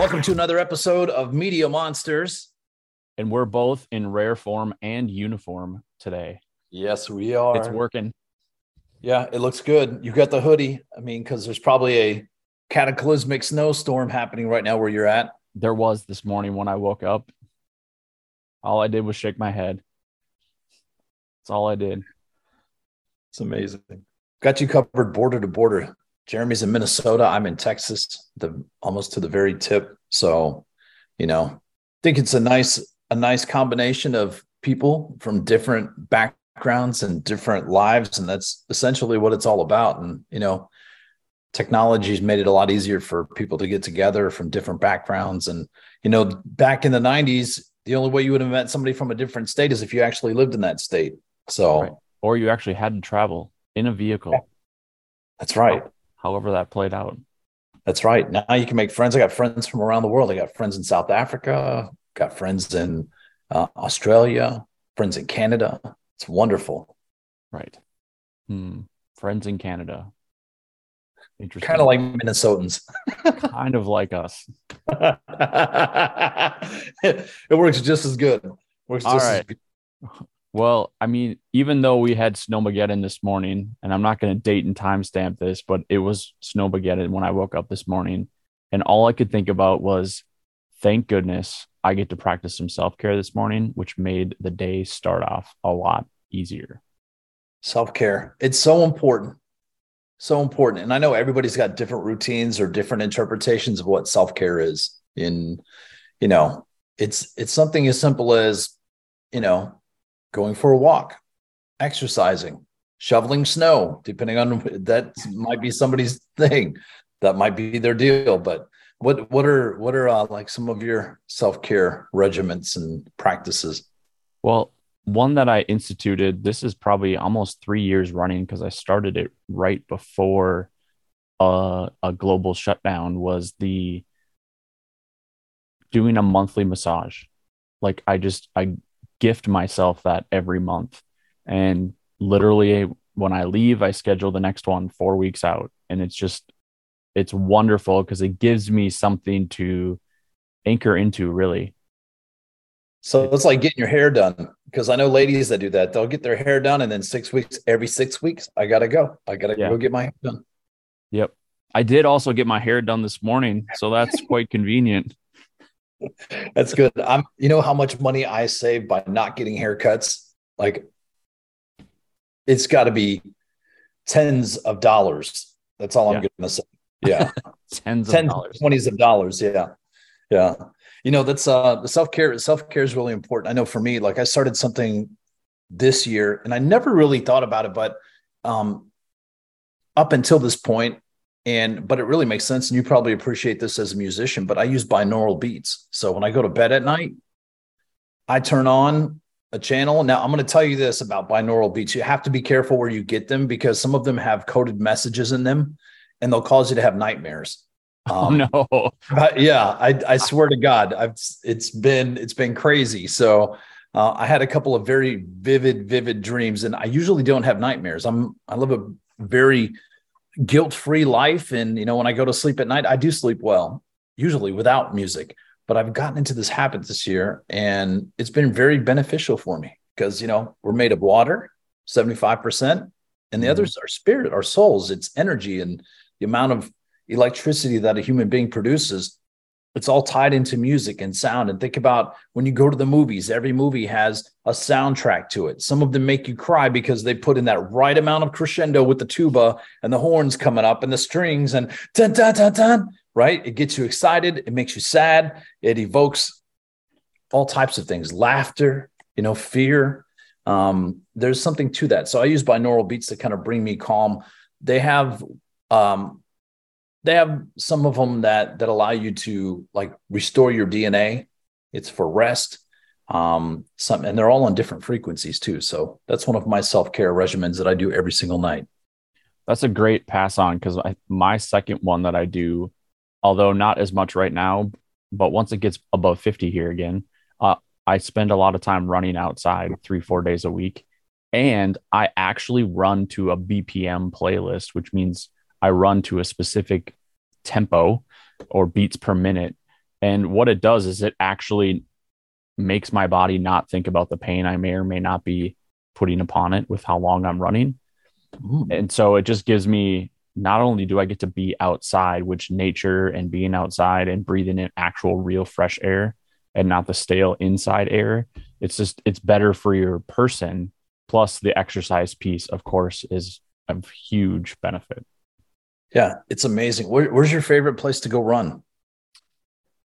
Welcome to another episode of Media Monsters. And we're both in rare form and uniform today. Yes, we are. It's working. Yeah, it looks good. You got the hoodie. I mean, because there's probably a cataclysmic snowstorm happening right now where you're at. There was this morning when I woke up. All I did was shake my head. That's all I did. It's amazing. Got you covered border to border. Jeremy's in Minnesota. I'm in Texas, the almost to the very tip. So, you know, I think it's a nice a nice combination of people from different backgrounds and different lives, and that's essentially what it's all about. And you know, technology's made it a lot easier for people to get together from different backgrounds. And you know, back in the '90s, the only way you would have met somebody from a different state is if you actually lived in that state. So, right. or you actually had to travel in a vehicle. That's right however that played out. That's right. Now you can make friends. I got friends from around the world. I got friends in South Africa, got friends in uh, Australia, friends in Canada. It's wonderful. Right. Hmm. Friends in Canada. Interesting. Kind of like Minnesotans. kind of like us. it works just as good. Works All right. Well, I mean, even though we had Snowmageddon this morning, and I'm not going to date and timestamp this, but it was Snowmageddon when I woke up this morning. And all I could think about was, thank goodness I get to practice some self care this morning, which made the day start off a lot easier. Self care. It's so important. So important. And I know everybody's got different routines or different interpretations of what self care is. In, you know, it's it's something as simple as, you know, going for a walk, exercising, shoveling snow, depending on that might be somebody's thing. That might be their deal. But what what are what are uh, like some of your self care regiments and practices? Well, one that I instituted. This is probably almost three years running because I started it right before uh, a global shutdown. Was the doing a monthly massage. Like I just I gift myself that every month. And literally, when I leave, I schedule the next one four weeks out. And it's just, it's wonderful because it gives me something to anchor into, really. So it's like getting your hair done because I know ladies that do that. They'll get their hair done and then six weeks, every six weeks, I got to go. I got to yeah. go get my hair done. Yep. I did also get my hair done this morning. So that's quite convenient. That's good. I'm you know how much money I save by not getting haircuts? Like it's got to be tens of dollars. That's all I'm gonna say. Yeah. tens, tens of dollars. Twenties of dollars. Yeah. Yeah. You know, that's uh self-care, self-care is really important. I know for me, like I started something this year and I never really thought about it, but um up until this point, and but it really makes sense and you probably appreciate this as a musician but i use binaural beats. So when i go to bed at night i turn on a channel. Now i'm going to tell you this about binaural beats. You have to be careful where you get them because some of them have coded messages in them and they'll cause you to have nightmares. Oh, um, oh no yeah I, I swear to god i've it's been it's been crazy. So uh, i had a couple of very vivid vivid dreams and i usually don't have nightmares. I'm i live a very guilt-free life and you know when i go to sleep at night i do sleep well usually without music but i've gotten into this habit this year and it's been very beneficial for me because you know we're made of water 75% and the mm-hmm. others are spirit our souls it's energy and the amount of electricity that a human being produces it's all tied into music and sound. And think about when you go to the movies, every movie has a soundtrack to it. Some of them make you cry because they put in that right amount of crescendo with the tuba and the horns coming up and the strings and dun dun dun dun, right? It gets you excited, it makes you sad, it evokes all types of things, laughter, you know, fear. Um, there's something to that. So I use binaural beats to kind of bring me calm. They have um, they have some of them that that allow you to like restore your DNA. It's for rest. Um, some and they're all on different frequencies too. So that's one of my self care regimens that I do every single night. That's a great pass on because my second one that I do, although not as much right now, but once it gets above 50 here again, uh, I spend a lot of time running outside three, four days a week. And I actually run to a BPM playlist, which means I run to a specific tempo or beats per minute. And what it does is it actually makes my body not think about the pain I may or may not be putting upon it with how long I'm running. Mm. And so it just gives me not only do I get to be outside, which nature and being outside and breathing in actual real fresh air and not the stale inside air, it's just it's better for your person. Plus the exercise piece, of course, is of huge benefit. Yeah, it's amazing. Where, where's your favorite place to go run?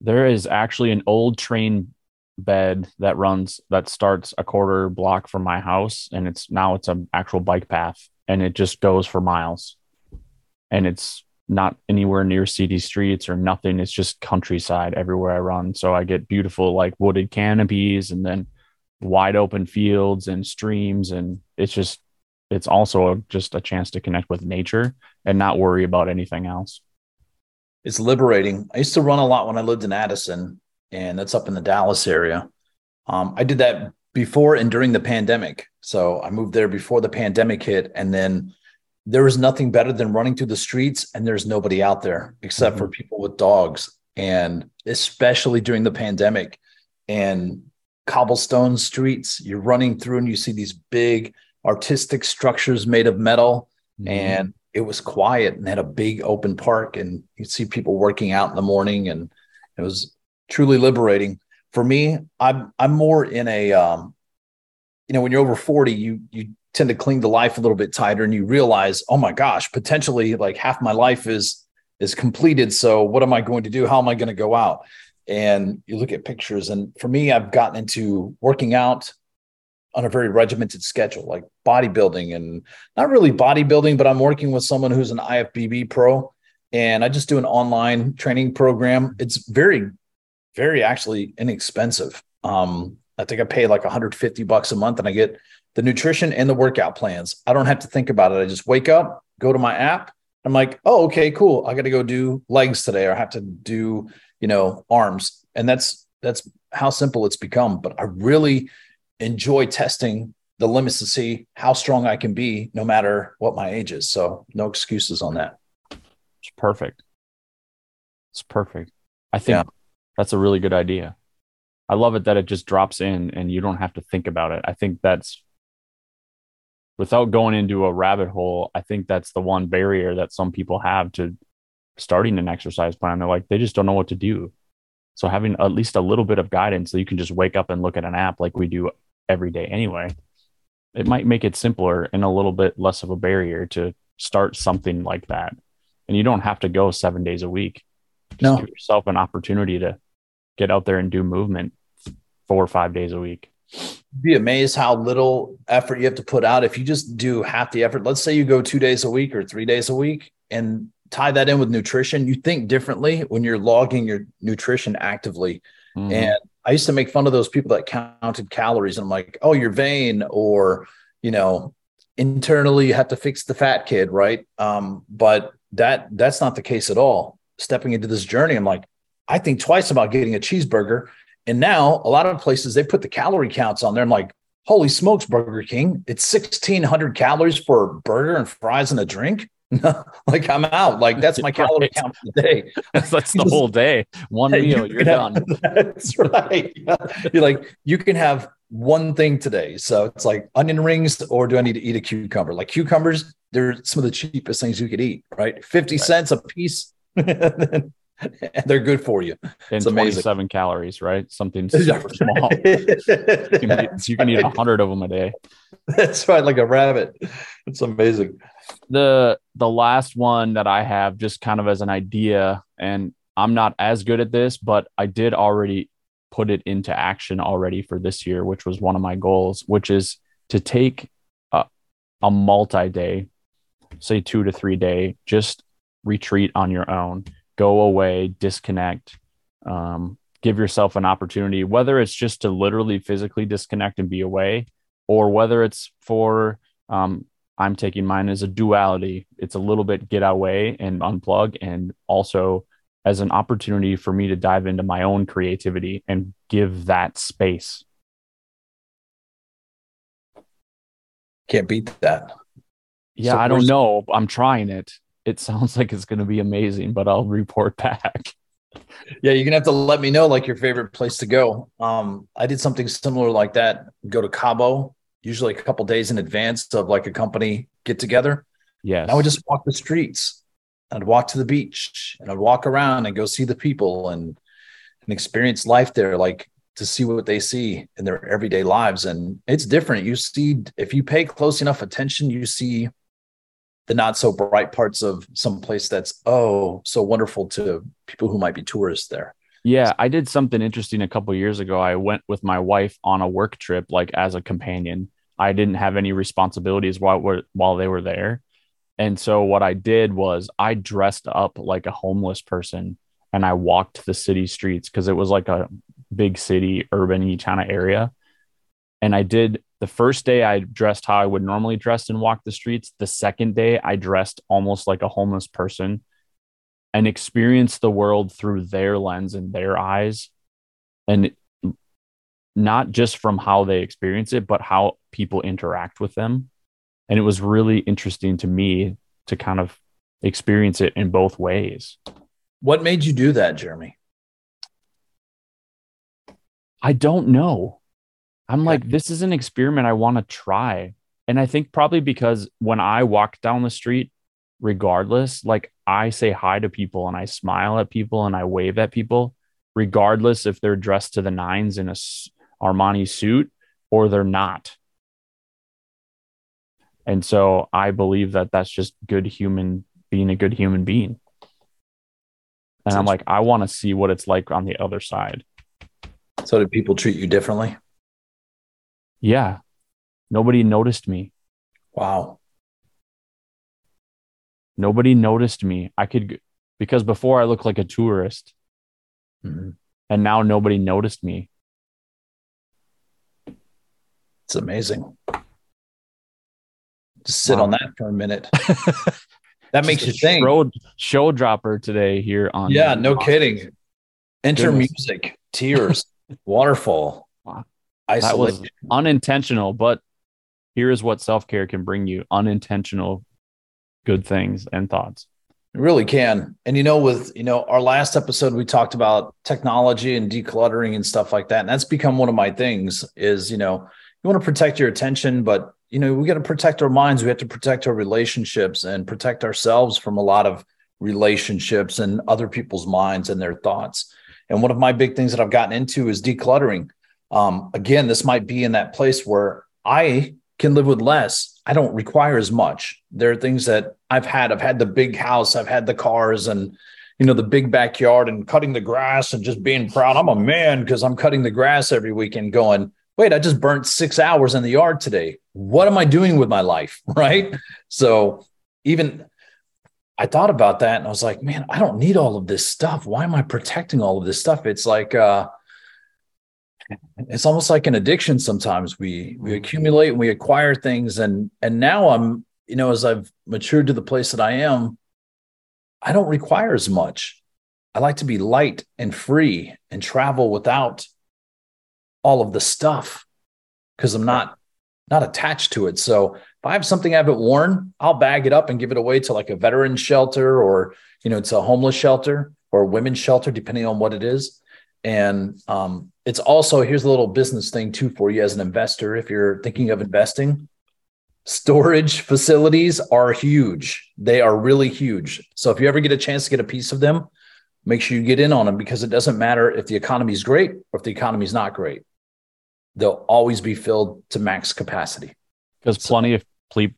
There is actually an old train bed that runs that starts a quarter block from my house and it's now it's an actual bike path and it just goes for miles and it's not anywhere near city streets or nothing it's just countryside everywhere i run so i get beautiful like wooded canopies and then wide open fields and streams and it's just it's also just a chance to connect with nature and not worry about anything else it's liberating i used to run a lot when i lived in addison and that's up in the Dallas area. Um, I did that before and during the pandemic. So I moved there before the pandemic hit. And then there was nothing better than running through the streets and there's nobody out there except mm-hmm. for people with dogs. And especially during the pandemic and cobblestone streets, you're running through and you see these big artistic structures made of metal. Mm-hmm. And it was quiet and had a big open park. And you'd see people working out in the morning. And it was truly liberating. For me, I'm I'm more in a um, you know, when you're over 40, you you tend to cling to life a little bit tighter and you realize, oh my gosh, potentially like half my life is is completed. So what am I going to do? How am I going to go out? And you look at pictures. And for me, I've gotten into working out on a very regimented schedule, like bodybuilding and not really bodybuilding, but I'm working with someone who's an IFBB pro. And I just do an online training program. It's very very actually inexpensive. Um, I think I pay like 150 bucks a month and I get the nutrition and the workout plans. I don't have to think about it. I just wake up, go to my app. I'm like, oh, okay, cool. I got to go do legs today, or I have to do, you know, arms. And that's that's how simple it's become. But I really enjoy testing the limits to see how strong I can be, no matter what my age is. So no excuses on that. It's perfect. It's perfect. I think yeah. That's a really good idea. I love it that it just drops in and you don't have to think about it. I think that's without going into a rabbit hole, I think that's the one barrier that some people have to starting an exercise plan. They're like, they just don't know what to do. So having at least a little bit of guidance so you can just wake up and look at an app like we do every day anyway, it might make it simpler and a little bit less of a barrier to start something like that. And you don't have to go seven days a week. Just no. give yourself an opportunity to get out there and do movement four or five days a week. Be amazed how little effort you have to put out. If you just do half the effort, let's say you go two days a week or three days a week and tie that in with nutrition, you think differently when you're logging your nutrition actively. Mm-hmm. And I used to make fun of those people that counted calories. And I'm like, oh, you're vain, or, you know, internally you have to fix the fat kid, right? Um, but that that's not the case at all. Stepping into this journey, I'm like, I think twice about getting a cheeseburger. And now a lot of places they put the calorie counts on there. I'm like, holy smokes, Burger King, it's 1600 calories for a burger and fries and a drink. like I'm out. Like that's my calorie count for the day. that's, the whole day. One meal, you you're done. Have, that's right. You're like, you can have one thing today. So it's like onion rings, or do I need to eat a cucumber? Like cucumbers, they're some of the cheapest things you could eat, right? 50 right. cents a piece. they're good for you. And 27 calories, right? Something super small. you can eat, you can eat a hundred of them a day. That's right, like a rabbit. It's amazing. The the last one that I have, just kind of as an idea, and I'm not as good at this, but I did already put it into action already for this year, which was one of my goals, which is to take a, a multi day, say two to three day, just retreat on your own go away, disconnect, um, give yourself an opportunity, whether it's just to literally physically disconnect and be away, or whether it's for, um, I'm taking mine as a duality. It's a little bit get away and unplug, and also as an opportunity for me to dive into my own creativity and give that space. Can't beat that. Yeah, so I don't know. I'm trying it it sounds like it's going to be amazing, but I'll report back. yeah, you're gonna have to let me know like your favorite place to go. Um, I did something similar like that. Go to Cabo, usually a couple days in advance of like a company get together. Yes. I would just walk the streets. I'd walk to the beach and I'd walk around and go see the people and and experience life there, like to see what they see in their everyday lives. And it's different. You see, if you pay close enough attention, you see the not so bright parts of some place that's oh so wonderful to people who might be tourists there. Yeah, I did something interesting a couple years ago. I went with my wife on a work trip, like as a companion. I didn't have any responsibilities while while they were there, and so what I did was I dressed up like a homeless person and I walked the city streets because it was like a big city, urban kind of area. And I did the first day I dressed how I would normally dress and walk the streets. The second day I dressed almost like a homeless person and experienced the world through their lens and their eyes. And not just from how they experience it, but how people interact with them. And it was really interesting to me to kind of experience it in both ways. What made you do that, Jeremy? I don't know. I'm okay. like, this is an experiment I want to try. And I think probably because when I walk down the street, regardless, like I say hi to people and I smile at people and I wave at people, regardless if they're dressed to the nines in a Armani suit or they're not. And so I believe that that's just good human being a good human being. And I'm like, I want to see what it's like on the other side. So did people treat you differently? Yeah. Nobody noticed me. Wow. Nobody noticed me. I could because before I looked like a tourist. Mm-hmm. And now nobody noticed me. It's amazing. Just sit wow. on that for a minute. that makes you think. Show, show dropper today here on. Yeah, no kidding. Enter Goodness. music, tears, waterfall. Wow. That was unintentional, but here is what self care can bring you unintentional good things and thoughts. It really can. And you know, with you know, our last episode we talked about technology and decluttering and stuff like that. And that's become one of my things is, you know, you want to protect your attention, but you know, we got to protect our minds. We have to protect our relationships and protect ourselves from a lot of relationships and other people's minds and their thoughts. And one of my big things that I've gotten into is decluttering. Um, again, this might be in that place where I can live with less. I don't require as much. There are things that I've had. I've had the big house, I've had the cars and you know the big backyard and cutting the grass and just being proud. I'm a man because I'm cutting the grass every weekend going, wait, I just burnt six hours in the yard today. What am I doing with my life? Right. So even I thought about that and I was like, man, I don't need all of this stuff. Why am I protecting all of this stuff? It's like, uh, it's almost like an addiction sometimes we we accumulate and we acquire things and and now i'm you know as i've matured to the place that i am i don't require as much i like to be light and free and travel without all of the stuff because I'm not not attached to it. So if I have something I haven't worn, I'll bag it up and give it away to like a veteran shelter or you know it's a homeless shelter or women's shelter, depending on what it is. And um, it's also here's a little business thing too for you as an investor if you're thinking of investing. Storage facilities are huge. They are really huge. So if you ever get a chance to get a piece of them, make sure you get in on them because it doesn't matter if the economy is great or if the economy is not great they'll always be filled to max capacity. Because so. plenty of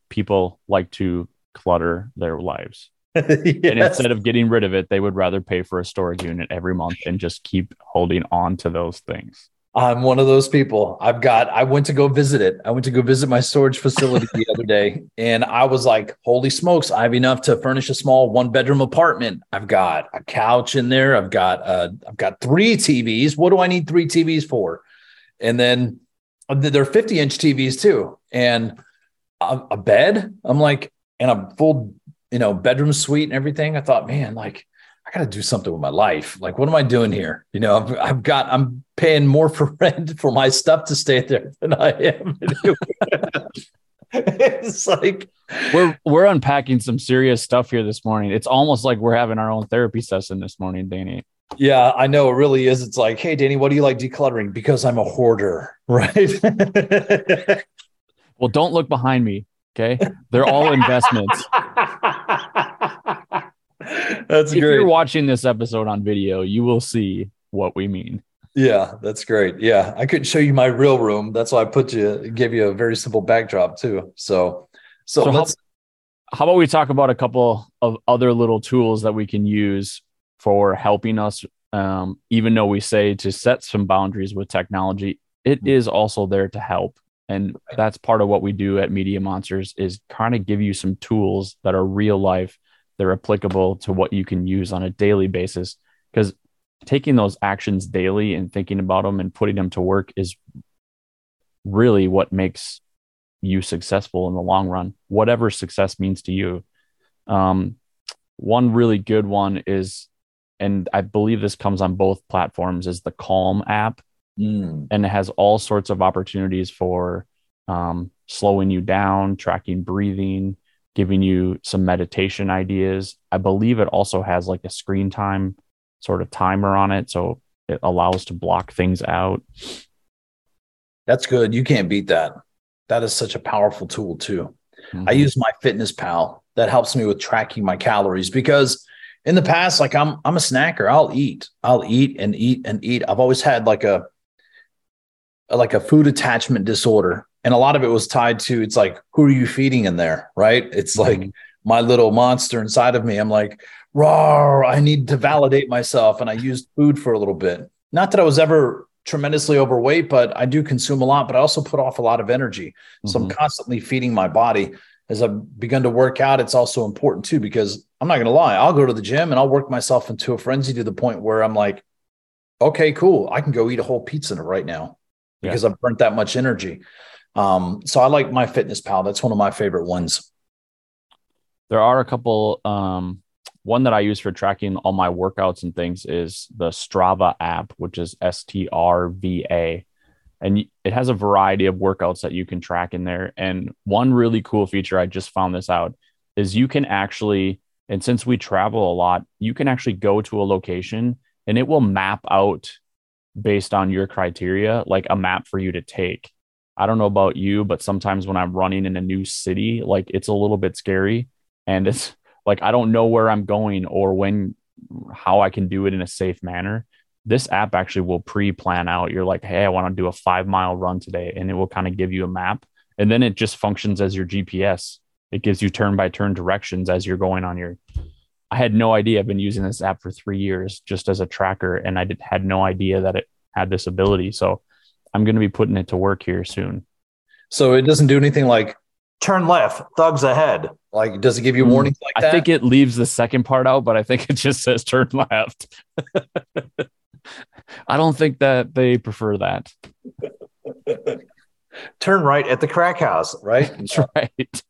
people like to clutter their lives. yes. And instead of getting rid of it, they would rather pay for a storage unit every month and just keep holding on to those things. I'm one of those people. I've got, I went to go visit it. I went to go visit my storage facility the other day and I was like, holy smokes, I have enough to furnish a small one bedroom apartment. I've got a couch in there. I've got, uh, I've got three TVs. What do I need three TVs for? And then uh, they're 50 inch TVs too, and a, a bed. I'm like, and a full, you know, bedroom suite and everything. I thought, man, like I got to do something with my life. Like, what am I doing here? You know, I've, I've, got, I'm paying more for rent for my stuff to stay there than I am. it's like we're we're unpacking some serious stuff here this morning. It's almost like we're having our own therapy session this morning, Danny. Yeah, I know it really is. It's like, hey, Danny, what do you like decluttering? Because I'm a hoarder, right? well, don't look behind me. Okay. They're all investments. that's if great. If you're watching this episode on video, you will see what we mean. Yeah, that's great. Yeah, I couldn't show you my real room. That's why I put you, give you a very simple backdrop too. So, so, So how- let's. How about we talk about a couple of other little tools that we can use for helping us? Um, even though we say to set some boundaries with technology, it Mhm. is also there to help. And Right. that's part of what we do at Media Monsters is kind of give you some tools that are real life, they're applicable to what you can use on a daily basis. Because taking those actions daily and thinking about them and putting them to work is really what makes you successful in the long run, whatever success means to you. Um, one really good one is, and I believe this comes on both platforms, is the Calm app, Mm, and it has all sorts of opportunities for um, slowing you down, tracking breathing, giving you some meditation ideas. I believe it also has like a screen time sort of timer on it, so it allows to block things out. that's good. You can't beat that. That is such a powerful tool too. I Mhm. use my fitness pal that helps me with tracking my calories because in the past, like I'm I'm a snacker. I'll eat. I'll eat and eat and eat. I've always had like a like a food attachment disorder. And a lot of it was tied to it's like, who are you feeding in there? Right. It's like Mhm. my little monster inside of me. I'm like, raw, I need to validate myself. And I used food for a little bit. Not that I was ever tremendously overweight, but I do consume a lot, but I also put off a lot of energy. So I'm Mhm. constantly feeding my body. As I've begun to work out, it's also important too, because I'm not going to lie. I'll go to the gym and I'll work myself into a frenzy to the point where I'm like, okay, cool. I can go eat a whole pizza right now Yeah. because I've burnt that much energy. Um, so I like MyFitnessPal. That's one of my favorite ones. there are a couple um one that i use for tracking all my workouts and things is the strava app which is s-t-r-v-a and it has a variety of workouts that you can track in there. And one really cool feature i just found this out is you can actually and since we travel a lot you can actually go to a location and it will map out based on your criteria like a map for you to take. I don't know about you but sometimes when i'm running in a new city like it's a little bit scary. And it's like I don't know where I'm going or when how I can do it in a safe manner. This app actually will pre-plan out. You're like, hey, I want to do a five mile run today, and it will kind of give you a map, and then it just functions as your GPS. It gives you turn by turn directions as you're going on your. I had no idea. I've been using this app for three years just as a tracker, and I did, had no idea that it had this ability. So I'm going to be putting it to work here soon. So it doesn't do anything like turn left, thugs ahead. Like, does it give you Mm, warnings like that? I think it leaves the second part out, but I think it just says turn left. I don't think that they prefer that. turn right at the crack house, right? That's right.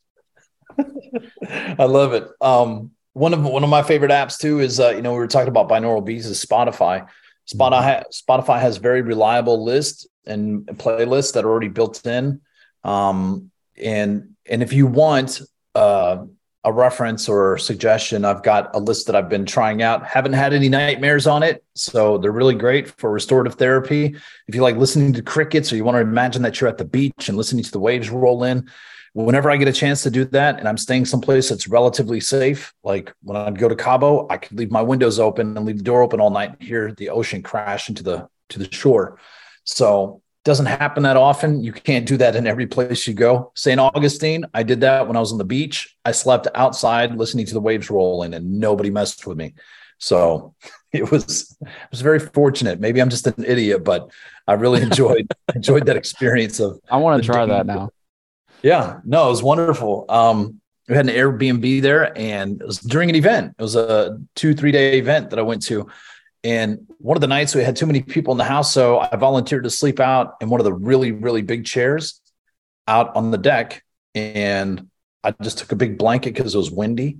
I love it. Um, one of one of my favorite apps too is uh, you know we were talking about binaural beats is Spotify. Spotify Spotify has very reliable lists and playlists that are already built in. Um, and and if you want uh, a reference or suggestion, I've got a list that I've been trying out. Haven't had any nightmares on it, so they're really great for restorative therapy. If you like listening to crickets or you want to imagine that you're at the beach and listening to the waves roll in, whenever I get a chance to do that and I'm staying someplace that's relatively safe, like when I'd go to Cabo, I could leave my windows open and leave the door open all night and hear the ocean crash into the to the shore. So doesn't happen that often. You can't do that in every place you go. St. Augustine, I did that when I was on the beach. I slept outside listening to the waves rolling and nobody messed with me. So it was it was very fortunate. Maybe I'm just an idiot, but I really enjoyed enjoyed that experience of I want to try danger. that now. yeah, no, it was wonderful. Um, we had an Airbnb there, and it was during an event. It was a two, three day event that I went to. And one of the nights we had too many people in the house, so I volunteered to sleep out in one of the really, really big chairs out on the deck. And I just took a big blanket because it was windy,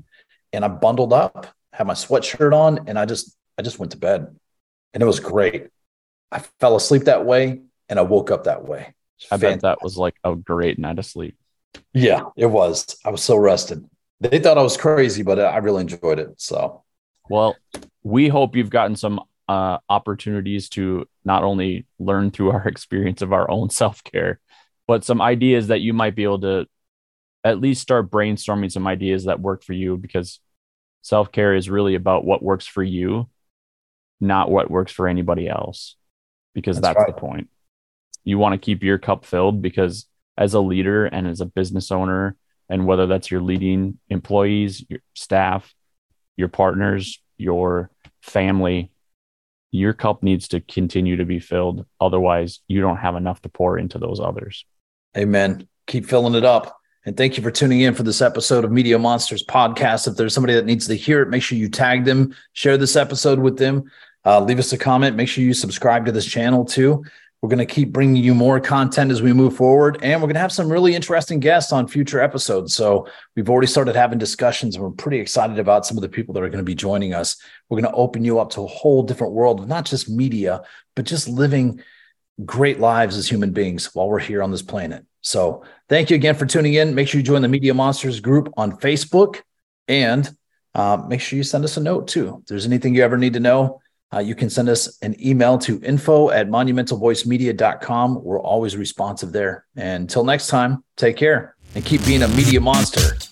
and I bundled up, had my sweatshirt on, and I just, I just went to bed, and it was great. I fell asleep that way, and I woke up that way. I bet that was like a great night of sleep. Yeah, it was. I was so rested. They thought I was crazy, but I really enjoyed it. So, Well, we hope you've gotten some uh, opportunities to not only learn through our experience of our own self care, but some ideas that you might be able to at least start brainstorming some ideas that work for you because self care is really about what works for you, not what works for anybody else, because that's, that's right. the point. You want to keep your cup filled because as a leader and as a business owner, and whether that's your leading employees, your staff, your partners, your family, your cup needs to continue to be filled. Otherwise, you don't have enough to pour into those others. Amen. Keep filling it up. And thank you for tuning in for this episode of Media Monsters podcast. If there's somebody that needs to hear it, make sure you tag them, share this episode with them, uh, leave us a comment. Make sure you subscribe to this channel too. We're going to keep bringing you more content as we move forward, and we're going to have some really interesting guests on future episodes. So we've already started having discussions, and we're pretty excited about some of the people that are going to be joining us. We're going to open you up to a whole different world of not just media, but just living great lives as human beings while we're here on this planet. So thank you again for tuning in. Make sure you join the Media Monsters group on Facebook, and uh, make sure you send us a note too. If there's anything you ever need to know uh, you can send us an email to info at monumentalvoicemedia.com. We're always responsive there. And until next time, take care and keep being a media monster.